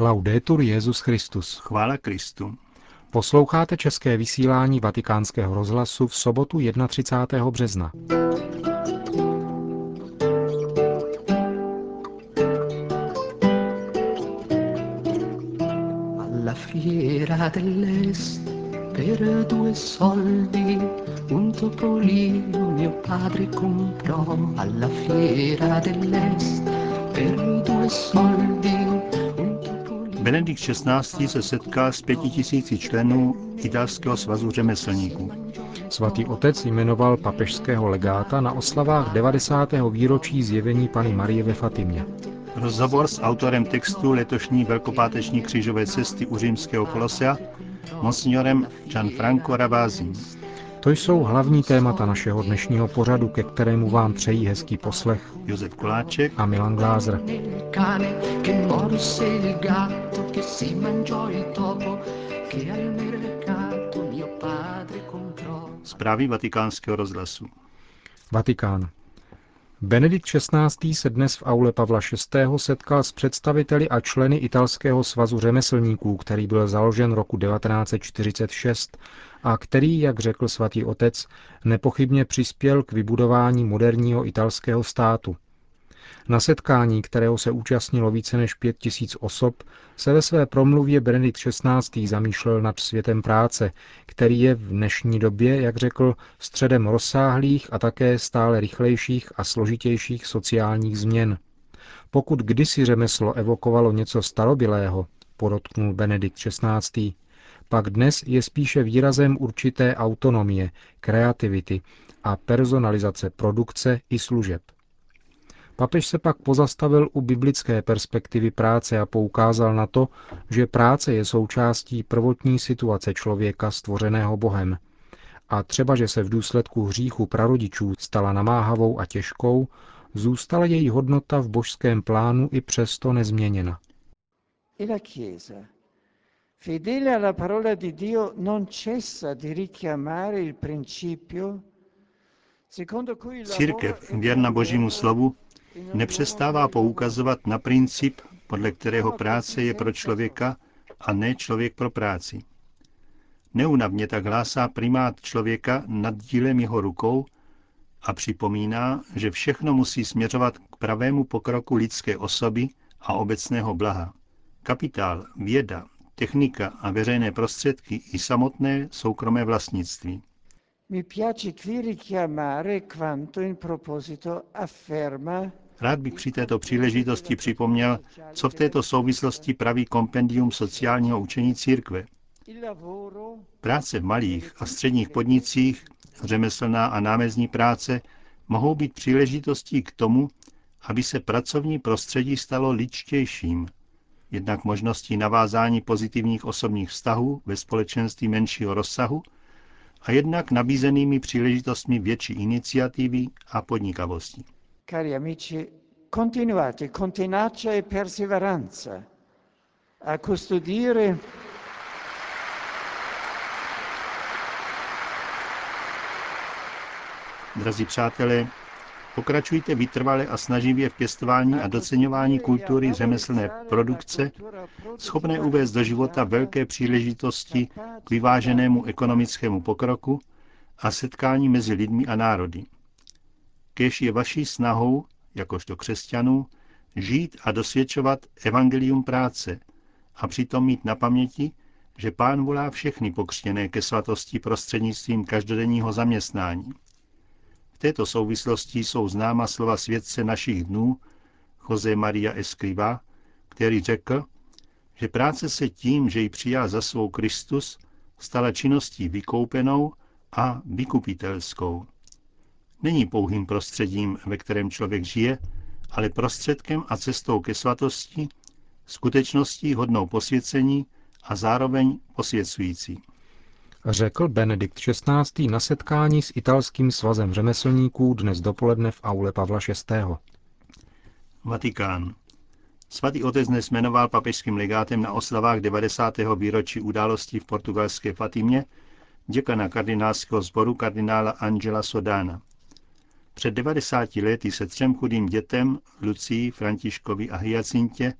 Laudetur Jezus Christus. Chvála Kristu. Posloucháte české vysílání Vatikánského rozhlasu v sobotu 31. března. Alla fiera dell'est per due soldi un topolino mio padre comprò alla fiera dell'est per due soldi Benedikt XVI. se setkal s pěti tisíci členů Italského svazu řemeslníků. Svatý otec jmenoval papežského legáta na oslavách 90. výročí zjevení Pany Marie ve Fatimě. Rozhovor s autorem textu letošní velkopáteční křížové cesty u římského kolosea, monsignorem Gianfranco Ravazim. To jsou hlavní témata našeho dnešního pořadu, ke kterému vám přejí hezký poslech Josef Koláček a Milan Glázer. zprávy vatikánského rozhlasu. Vatikán. Benedikt XVI. se dnes v aule Pavla VI. setkal s představiteli a členy Italského svazu řemeslníků, který byl založen roku 1946 a který, jak řekl svatý otec, nepochybně přispěl k vybudování moderního italského státu. Na setkání, kterého se účastnilo více než pět tisíc osob, se ve své promluvě Benedikt XVI. zamýšlel nad světem práce, který je v dnešní době, jak řekl, středem rozsáhlých a také stále rychlejších a složitějších sociálních změn. Pokud kdysi řemeslo evokovalo něco starobilého, podotknul Benedikt XVI., pak dnes je spíše výrazem určité autonomie, kreativity a personalizace produkce i služeb. Papež se pak pozastavil u biblické perspektivy práce a poukázal na to, že práce je součástí prvotní situace člověka stvořeného Bohem. A třeba, že se v důsledku hříchu prarodičů stala namáhavou a těžkou, zůstala její hodnota v božském plánu i přesto nezměněna. E la Chiesa, fedele alla parola di Dio, non cessa di richiamare il principio Církev, věrna božímu slovu, nepřestává poukazovat na princip, podle kterého práce je pro člověka a ne člověk pro práci. Neunavně tak hlásá primát člověka nad dílem jeho rukou a připomíná, že všechno musí směřovat k pravému pokroku lidské osoby a obecného blaha. Kapitál, věda, technika a veřejné prostředky i samotné soukromé vlastnictví. Mi piace qui richiamare quanto in proposito afferma Rád bych při této příležitosti připomněl, co v této souvislosti praví kompendium sociálního učení církve. Práce v malých a středních podnicích, řemeslná a námezní práce mohou být příležitostí k tomu, aby se pracovní prostředí stalo ličtějším, jednak možností navázání pozitivních osobních vztahů ve společenství menšího rozsahu a jednak nabízenými příležitostmi větší iniciativy a podnikavosti. Cari amici, continuate con tenacia e perseveranza a custodire Drazí přátelé, pokračujte vytrvale a snaživě v pěstování a doceňování kultury řemeslné produkce, schopné uvést do života velké příležitosti k vyváženému ekonomickému pokroku a setkání mezi lidmi a národy. Kéž je vaší snahou, jakožto křesťanů, žít a dosvědčovat evangelium práce a přitom mít na paměti, že pán volá všechny pokřtěné ke svatosti prostřednictvím každodenního zaměstnání. V této souvislosti jsou známa slova světce našich dnů, Jose Maria Escriva, který řekl, že práce se tím, že ji přijal za svou Kristus, stala činností vykoupenou a vykupitelskou. Není pouhým prostředím, ve kterém člověk žije, ale prostředkem a cestou ke svatosti, skutečností hodnou posvěcení a zároveň posvěcující. Řekl Benedikt XVI. na setkání s italským svazem řemeslníků dnes dopoledne v aule Pavla VI. Vatikán. Svatý otec dnes jmenoval papežským legátem na oslavách 90. výročí událostí v portugalské Fatimě děkana kardinálského sboru kardinála Angela Sodana. Před 90 lety se třem chudým dětem, Lucii, Františkovi a Hyacintě,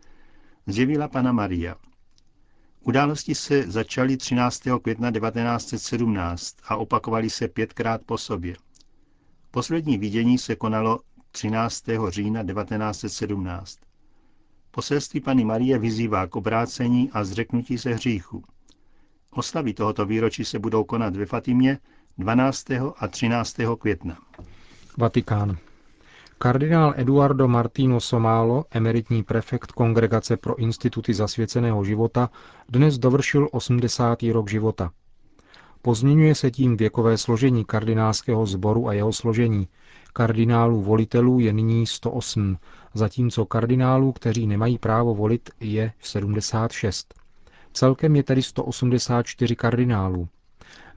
zjevila Pana Maria. Události se začaly 13. května 1917 a opakovaly se pětkrát po sobě. Poslední vidění se konalo 13. října 1917. Poselství Pany Marie vyzývá k obrácení a zřeknutí se hříchu. Oslavy tohoto výročí se budou konat ve Fatimě 12. a 13. května. Vatikán. Kardinál Eduardo Martino Somálo, emeritní prefekt Kongregace pro instituty zasvěceného života, dnes dovršil 80. rok života. Pozměňuje se tím věkové složení kardinálského sboru a jeho složení. Kardinálů volitelů je nyní 108, zatímco kardinálů, kteří nemají právo volit, je 76. Celkem je tedy 184 kardinálů.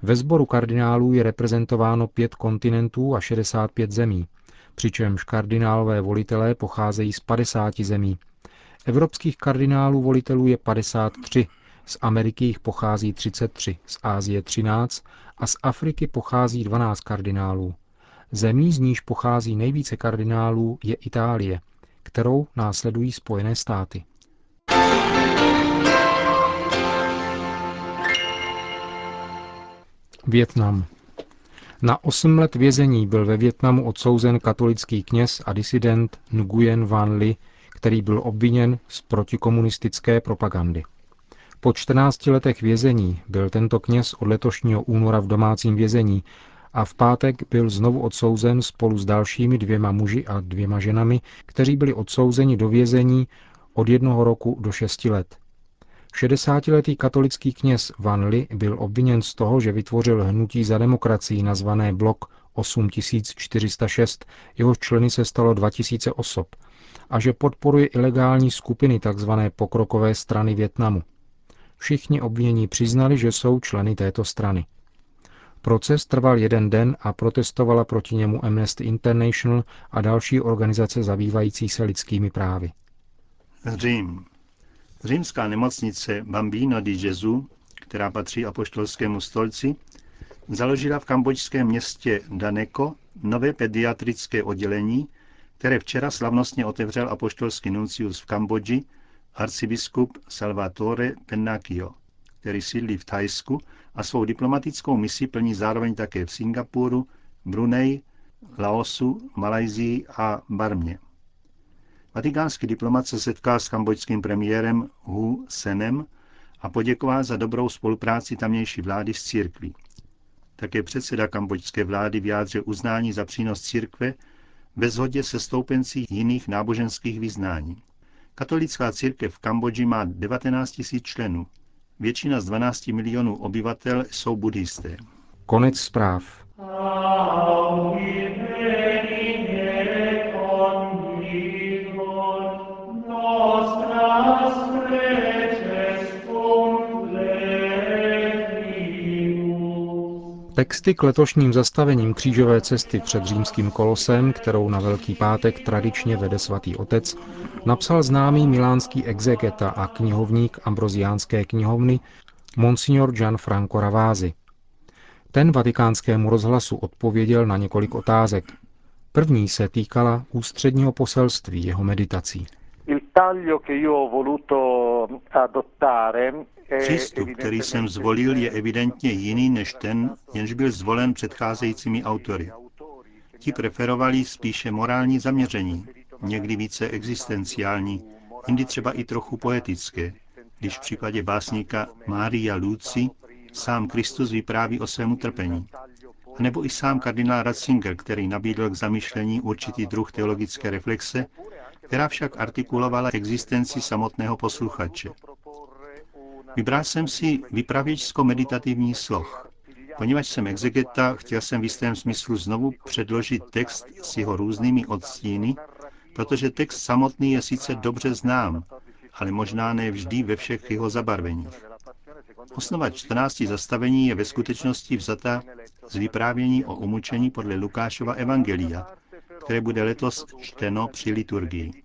Ve sboru kardinálů je reprezentováno pět kontinentů a 65 zemí, přičemž kardinálové volitelé pocházejí z 50 zemí. Evropských kardinálů volitelů je 53, z Ameriky jich pochází 33, z Ázie 13 a z Afriky pochází 12 kardinálů. Zemí, z níž pochází nejvíce kardinálů, je Itálie, kterou následují Spojené státy. Větnam. Na osm let vězení byl ve Větnamu odsouzen katolický kněz a disident Nguyen Van Li, který byl obviněn z protikomunistické propagandy. Po 14 letech vězení byl tento kněz od letošního února v domácím vězení a v pátek byl znovu odsouzen spolu s dalšími dvěma muži a dvěma ženami, kteří byli odsouzeni do vězení od jednoho roku do šesti let. 60-letý katolický kněz Van Li byl obviněn z toho, že vytvořil hnutí za demokracii nazvané Blok 8406, jehož členy se stalo 2000 osob, a že podporuje ilegální skupiny tzv. pokrokové strany Větnamu. Všichni obvinění přiznali, že jsou členy této strany. Proces trval jeden den a protestovala proti němu Amnesty International a další organizace zabývající se lidskými právy. Řím. Římská nemocnice Bambino di Gesù, která patří apoštolskému stolci, založila v kambočském městě Daneko nové pediatrické oddělení, které včera slavnostně otevřel apoštolský nuncius v Kambodži, arcibiskup Salvatore Pennacchio, který sídlí v Thajsku a svou diplomatickou misi plní zároveň také v Singapuru, Brunei, Laosu, Malajzii a Barmě. Vatikánský diplomat se setkal s kambodžským premiérem Hu Senem a poděkoval za dobrou spolupráci tamnější vlády s církví. Také předseda kambodžské vlády vyjádřil uznání za přínos církve ve shodě se stoupencí jiných náboženských vyznání. Katolická církev v Kambodži má 19 000 členů. Většina z 12 milionů obyvatel jsou buddhisté. Konec zpráv. Texty k letošním zastavením křížové cesty před římským kolosem, kterou na Velký pátek tradičně vede svatý otec, napsal známý milánský exegeta a knihovník ambroziánské knihovny Monsignor Gianfranco Ravasi. Ten vatikánskému rozhlasu odpověděl na několik otázek. První se týkala ústředního poselství jeho meditací. Přístup, který jsem zvolil, je evidentně jiný než ten, jenž byl zvolen předcházejícími autory. Ti preferovali spíše morální zaměření, někdy více existenciální, jindy třeba i trochu poetické, když v případě básníka Mária Luci sám Kristus vypráví o svém utrpení. A nebo i sám kardinál Ratzinger, který nabídl k zamýšlení určitý druh teologické reflexe, která však artikulovala existenci samotného posluchače. Vybral jsem si vypravěčsko-meditativní sloh. Poněvadž jsem exegeta, chtěl jsem v jistém smyslu znovu předložit text s jeho různými odstíny, protože text samotný je sice dobře znám, ale možná ne vždy ve všech jeho zabarveních. Osnova 14 zastavení je ve skutečnosti vzata z vyprávění o umučení podle Lukášova Evangelia, které bude letos čteno při liturgii.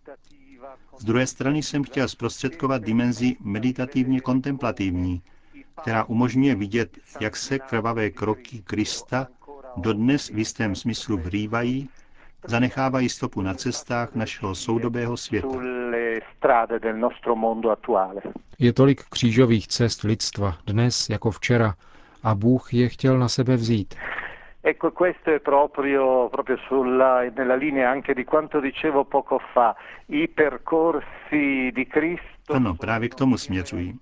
Z druhé strany jsem chtěl zprostředkovat dimenzi meditativně kontemplativní, která umožňuje vidět, jak se krvavé kroky Krista dodnes v jistém smyslu vrývají, zanechávají stopu na cestách našeho soudobého světa. Je tolik křížových cest lidstva dnes jako včera a Bůh je chtěl na sebe vzít. Ecco, questo è proprio, proprio sulla, nella linea anche di quanto dicevo poco fa. I percorsi di Cristo. Ano, právě k tomu směřují.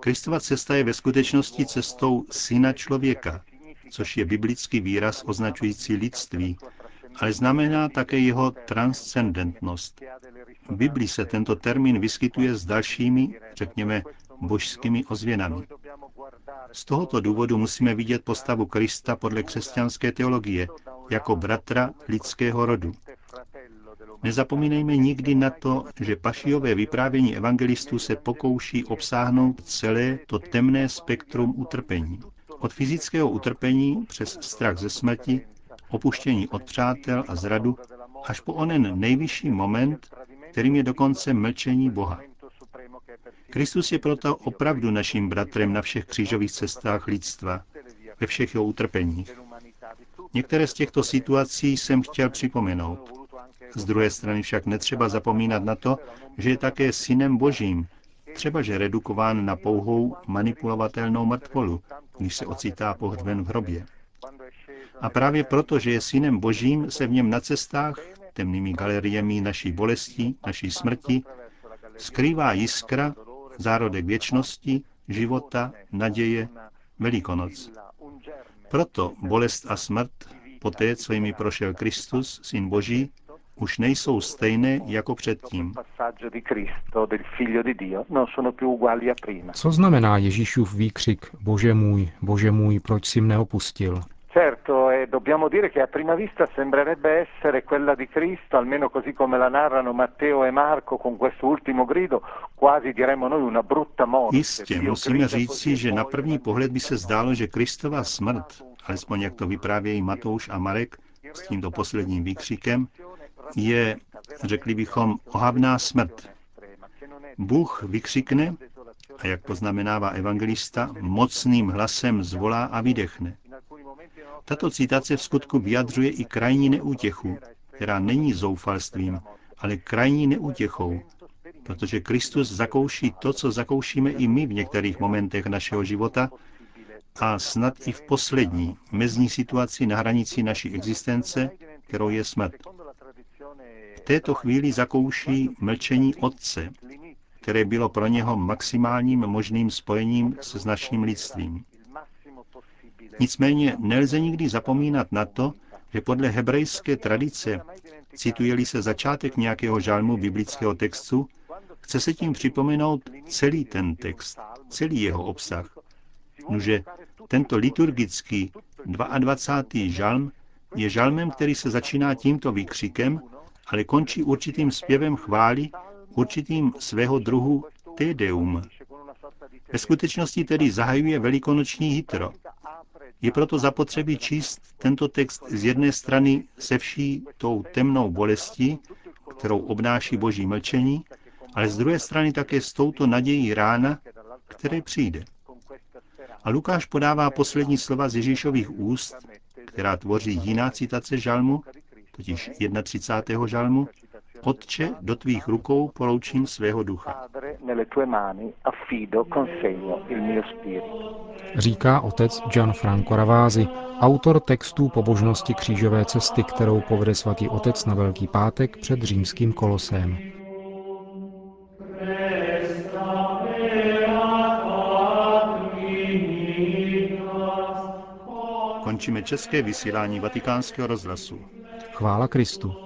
Kristova cesta je ve skutečnosti cestou syna člověka, což je biblický výraz označující lidství, ale znamená také jeho transcendentnost. V Biblii se tento termín vyskytuje s dalšími, řekněme, božskými ozvěnami. Z tohoto důvodu musíme vidět postavu Krista podle křesťanské teologie jako bratra lidského rodu. Nezapomínejme nikdy na to, že pašiové vyprávění evangelistů se pokouší obsáhnout celé to temné spektrum utrpení. Od fyzického utrpení přes strach ze smrti, opuštění od přátel a zradu, až po onen nejvyšší moment, kterým je dokonce mlčení Boha. Kristus je proto opravdu naším bratrem na všech křížových cestách lidstva, ve všech jeho utrpeních. Některé z těchto situací jsem chtěl připomenout. Z druhé strany však netřeba zapomínat na to, že je také synem božím, třeba že redukován na pouhou manipulovatelnou mrtvolu, když se ocitá pohřben v hrobě. A právě proto, že je synem božím, se v něm na cestách, temnými galeriemi naší bolesti, naší smrti, skrývá jiskra, zárodek věčnosti, života, naděje, Velikonoc. Proto bolest a smrt, poté, co jimi prošel Kristus, Syn Boží, už nejsou stejné jako předtím. Co znamená Ježíšův výkřik Bože můj, Bože můj, proč jsi mne opustil? Certo, e dobbiamo dire che a prima vista sembrerebbe essere quella di Cristo, almeno così come la narrano Matteo e Marco con questo ultimo grido, quasi diremmo noi una brutta morte. Jistě, musíme říci, že na první pohled by se zdálo, že Kristova smrt, alespoň jak to vyprávějí Matouš a Marek s tímto posledním výkřikem, je, řekli bychom, ohavná smrt. Bůh vykřikne a jak poznamenává evangelista, mocným hlasem zvolá a vydechne. Tato citace v skutku vyjadřuje i krajní neútěchu, která není zoufalstvím, ale krajní neútěchou, protože Kristus zakouší to, co zakoušíme i my v některých momentech našeho života a snad i v poslední, mezní situaci na hranici naší existence, kterou je smrt. V této chvíli zakouší mlčení Otce, které bylo pro něho maximálním možným spojením se s naším lidstvím. Nicméně nelze nikdy zapomínat na to, že podle hebrejské tradice, cituje-li se začátek nějakého žalmu biblického textu, chce se tím připomenout celý ten text, celý jeho obsah. Nuže tento liturgický 22. žalm je žalmem, který se začíná tímto výkřikem, ale končí určitým zpěvem chvály, určitým svého druhu Tedeum. Ve skutečnosti tedy zahajuje velikonoční hitro, je proto zapotřebí číst tento text z jedné strany se vší tou temnou bolestí, kterou obnáší boží mlčení, ale z druhé strany také s touto nadějí rána, které přijde. A Lukáš podává poslední slova z Ježíšových úst, která tvoří jiná citace žalmu, totiž 31. žalmu, Otče, do tvých rukou poroučím svého ducha. Říká otec Gianfranco Ravázi, autor textů pobožnosti křížové cesty, kterou povede svatý otec na Velký pátek před římským kolosem. Končíme české vysílání vatikánského rozhlasu. Chvála Kristu.